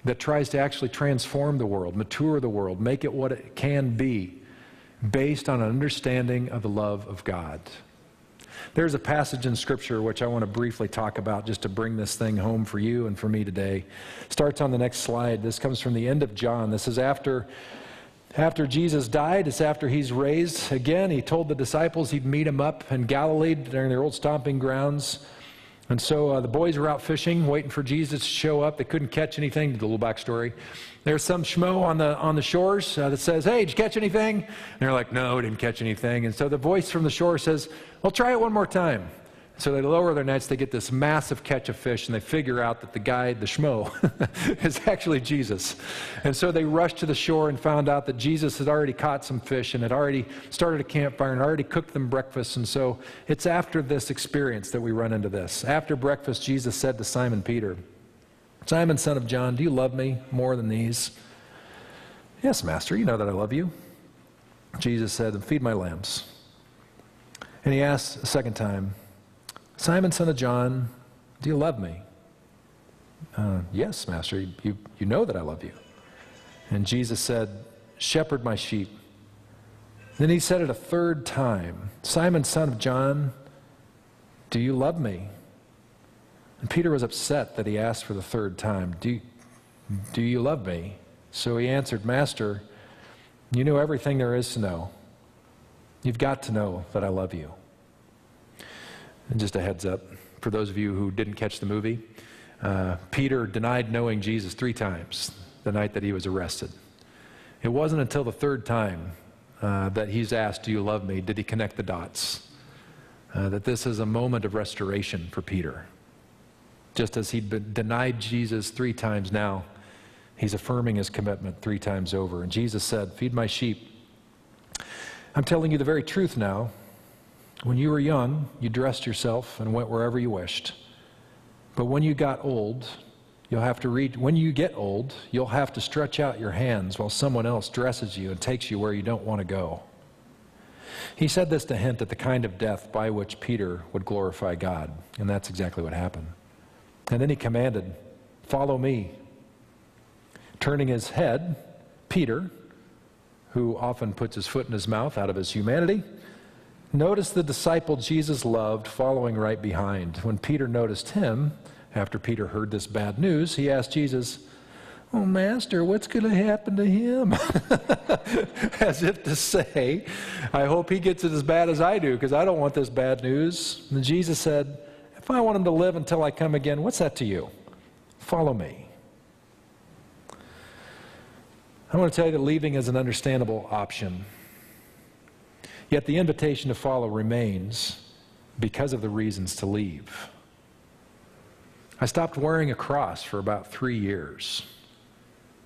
that tries to actually transform the world, mature the world, make it what it can be, based on an understanding of the love of God. There's a passage in Scripture which I want to briefly talk about just to bring this thing home for you and for me today. Starts on the next slide. This comes from the end of John. This is after after Jesus died, it's after he's raised again. He told the disciples he'd meet him up in Galilee during their old stomping grounds. And so uh, the boys were out fishing, waiting for Jesus to show up. They couldn't catch anything. The little backstory. There's some schmo on the, on the shores uh, that says, Hey, did you catch anything? And they're like, No, didn't catch anything. And so the voice from the shore says, Well, try it one more time. So they lower their nets, they get this massive catch of fish, and they figure out that the guy, the schmo, <laughs> is actually Jesus. And so they rushed to the shore and found out that Jesus had already caught some fish and had already started a campfire and already cooked them breakfast. And so it's after this experience that we run into this. After breakfast, Jesus said to Simon Peter, Simon, son of John, do you love me more than these? Yes, Master, you know that I love you. Jesus said, Feed my lambs. And he asked a second time, Simon, son of John, do you love me? Uh, yes, Master, you, you know that I love you. And Jesus said, Shepherd my sheep. Then he said it a third time Simon, son of John, do you love me? And Peter was upset that he asked for the third time, Do, do you love me? So he answered, Master, you know everything there is to know. You've got to know that I love you. And just a heads up for those of you who didn't catch the movie, uh, Peter denied knowing Jesus three times the night that he was arrested. It wasn't until the third time uh, that he's asked, Do you love me? did he connect the dots. Uh, that this is a moment of restoration for Peter. Just as he'd been denied Jesus three times now, he's affirming his commitment three times over. And Jesus said, Feed my sheep. I'm telling you the very truth now. When you were young, you dressed yourself and went wherever you wished. But when you got old, you'll have to read, when you get old, you'll have to stretch out your hands while someone else dresses you and takes you where you don't want to go. He said this to hint at the kind of death by which Peter would glorify God, and that's exactly what happened. And then he commanded, Follow me. Turning his head, Peter, who often puts his foot in his mouth out of his humanity, Notice the disciple Jesus loved following right behind. When Peter noticed him, after Peter heard this bad news, he asked Jesus, Oh, Master, what's going to happen to him? <laughs> as if to say, I hope he gets it as bad as I do because I don't want this bad news. And Jesus said, If I want him to live until I come again, what's that to you? Follow me. I want to tell you that leaving is an understandable option. Yet the invitation to follow remains because of the reasons to leave. I stopped wearing a cross for about three years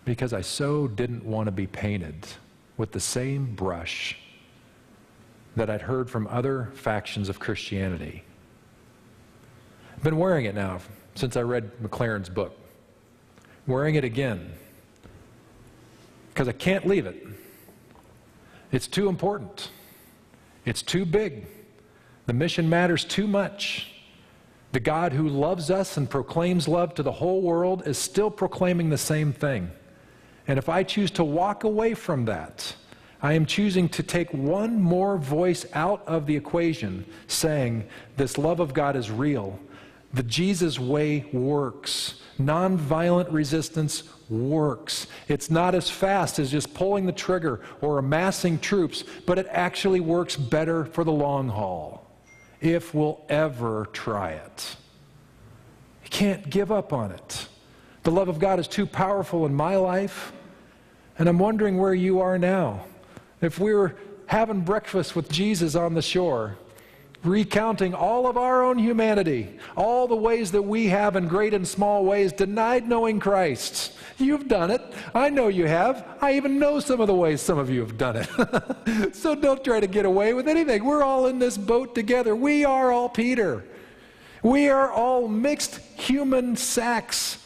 because I so didn't want to be painted with the same brush that I'd heard from other factions of Christianity. I've been wearing it now since I read McLaren's book. Wearing it again because I can't leave it. It's too important. It's too big. The mission matters too much. The God who loves us and proclaims love to the whole world is still proclaiming the same thing. And if I choose to walk away from that, I am choosing to take one more voice out of the equation saying, This love of God is real. The Jesus way works. Nonviolent resistance works. It's not as fast as just pulling the trigger or amassing troops, but it actually works better for the long haul if we'll ever try it. You can't give up on it. The love of God is too powerful in my life, and I'm wondering where you are now. If we were having breakfast with Jesus on the shore, recounting all of our own humanity, all the ways that we have, in great and small ways, denied knowing Christ. You've done it. I know you have. I even know some of the ways some of you have done it. <laughs> so don't try to get away with anything. We're all in this boat together. We are all Peter. We are all mixed human sacks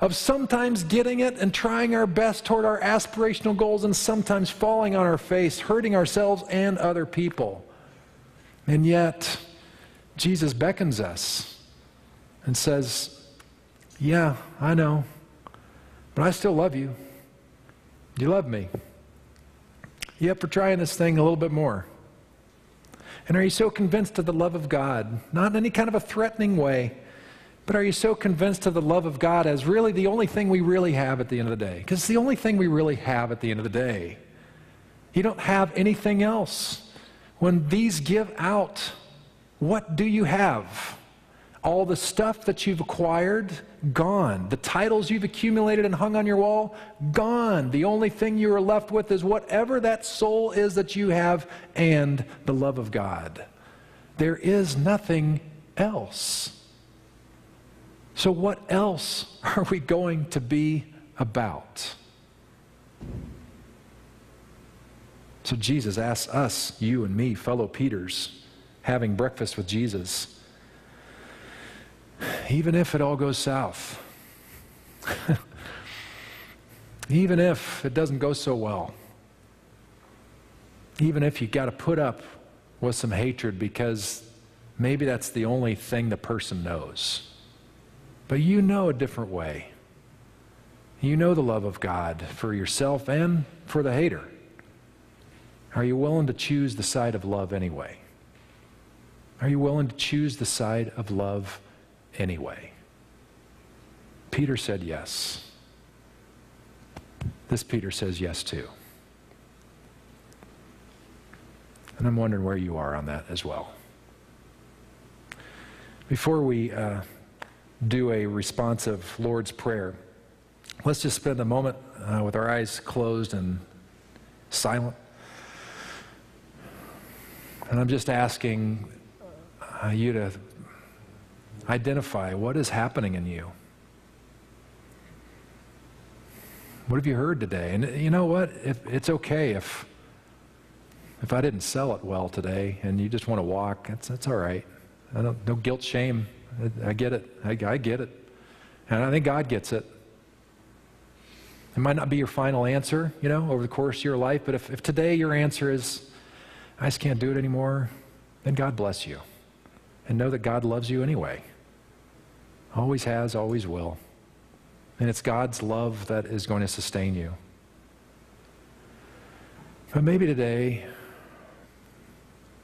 of sometimes getting it and trying our best toward our aspirational goals and sometimes falling on our face, hurting ourselves and other people. And yet, Jesus beckons us and says, Yeah, I know, but I still love you. You love me. You up for trying this thing a little bit more? And are you so convinced of the love of God, not in any kind of a threatening way, but are you so convinced of the love of God as really the only thing we really have at the end of the day? Because it's the only thing we really have at the end of the day. You don't have anything else. When these give out, what do you have? All the stuff that you've acquired, gone. The titles you've accumulated and hung on your wall, gone. The only thing you are left with is whatever that soul is that you have and the love of God. There is nothing else. So, what else <laughs> are we going to be about? So Jesus asks us, you and me, fellow Peters, having breakfast with Jesus, even if it all goes south, <laughs> even if it doesn't go so well, even if you got to put up with some hatred because maybe that's the only thing the person knows. But you know a different way. You know the love of God for yourself and for the hater. Are you willing to choose the side of love anyway? Are you willing to choose the side of love anyway? Peter said yes. This Peter says yes too. And I'm wondering where you are on that as well. Before we uh, do a responsive Lord's Prayer, let's just spend a moment uh, with our eyes closed and silent. And I'm just asking uh, you to identify what is happening in you. What have you heard today? And you know what? If, it's okay if if I didn't sell it well today and you just want to walk, that's, that's all right. no guilt, shame. I, I get it. I, I get it. And I think God gets it. It might not be your final answer, you know, over the course of your life, but if, if today your answer is, I just can't do it anymore, then God bless you. And know that God loves you anyway. Always has, always will. And it's God's love that is going to sustain you. But maybe today,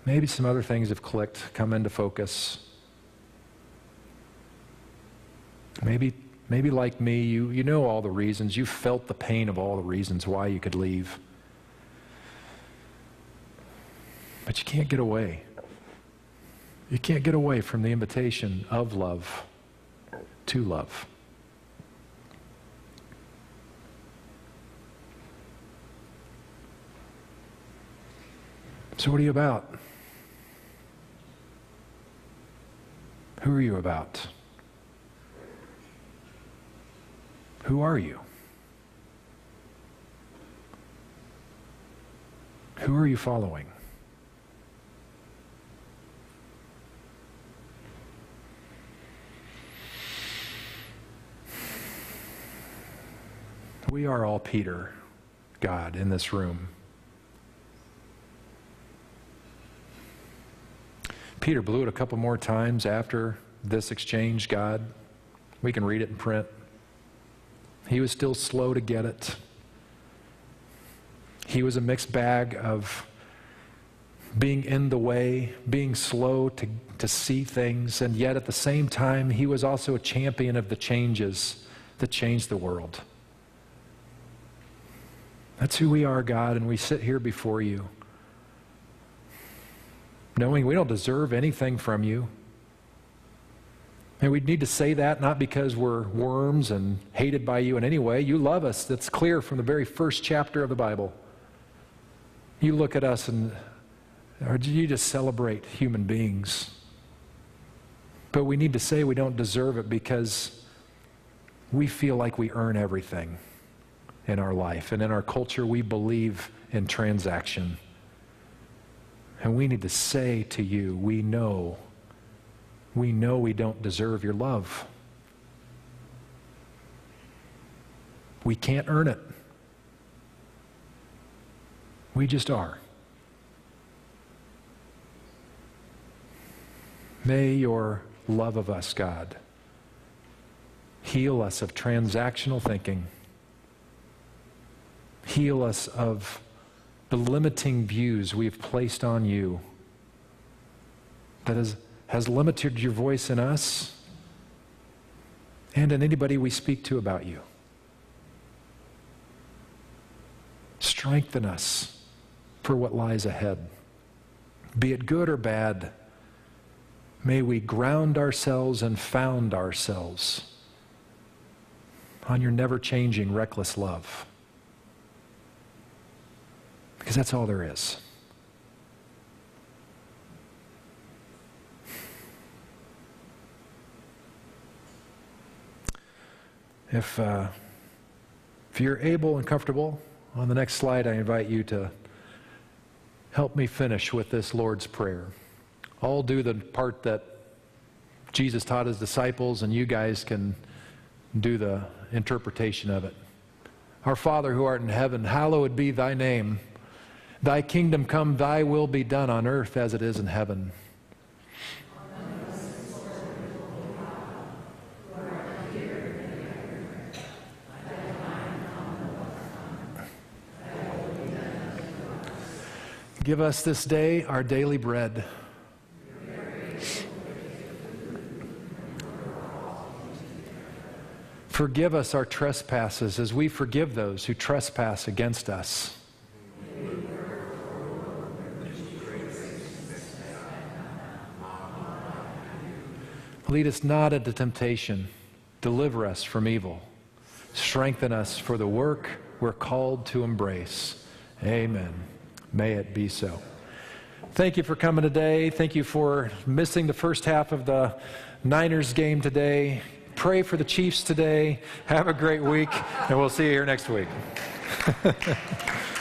maybe some other things have clicked, come into focus. Maybe, maybe like me, you, you know all the reasons. You felt the pain of all the reasons why you could leave. But you can't get away. You can't get away from the invitation of love to love. So, what are you about? Who are you about? Who are you? Who are you following? We are all Peter, God, in this room. Peter blew it a couple more times after this exchange, God. We can read it in print. He was still slow to get it. He was a mixed bag of being in the way, being slow to, to see things, and yet at the same time, he was also a champion of the changes that changed the world. That's who we are, God, and we sit here before you, knowing we don't deserve anything from you. And we need to say that not because we're worms and hated by you in any way. You love us. That's clear from the very first chapter of the Bible. You look at us and or you just celebrate human beings? But we need to say we don't deserve it because we feel like we earn everything in our life. And in our culture, we believe in transaction. And we need to say to you, we know, we know we don't deserve your love. We can't earn it. We just are. May your love of us, God, heal us of transactional thinking Heal us of the limiting views we've placed on you that has, has limited your voice in us and in anybody we speak to about you. Strengthen us for what lies ahead. Be it good or bad, may we ground ourselves and found ourselves on your never changing, reckless love. Because that's all there is. If, uh, if you're able and comfortable, on the next slide, I invite you to help me finish with this Lord's Prayer. I'll do the part that Jesus taught his disciples, and you guys can do the interpretation of it. Our Father who art in heaven, hallowed be thy name. Thy kingdom come, thy will be done on earth as it is in heaven. Give us this day our daily bread. Forgive us our trespasses as we forgive those who trespass against us. Lead us not into temptation. Deliver us from evil. Strengthen us for the work we're called to embrace. Amen. May it be so. Thank you for coming today. Thank you for missing the first half of the Niners game today. Pray for the Chiefs today. Have a great week, and we'll see you here next week. <laughs>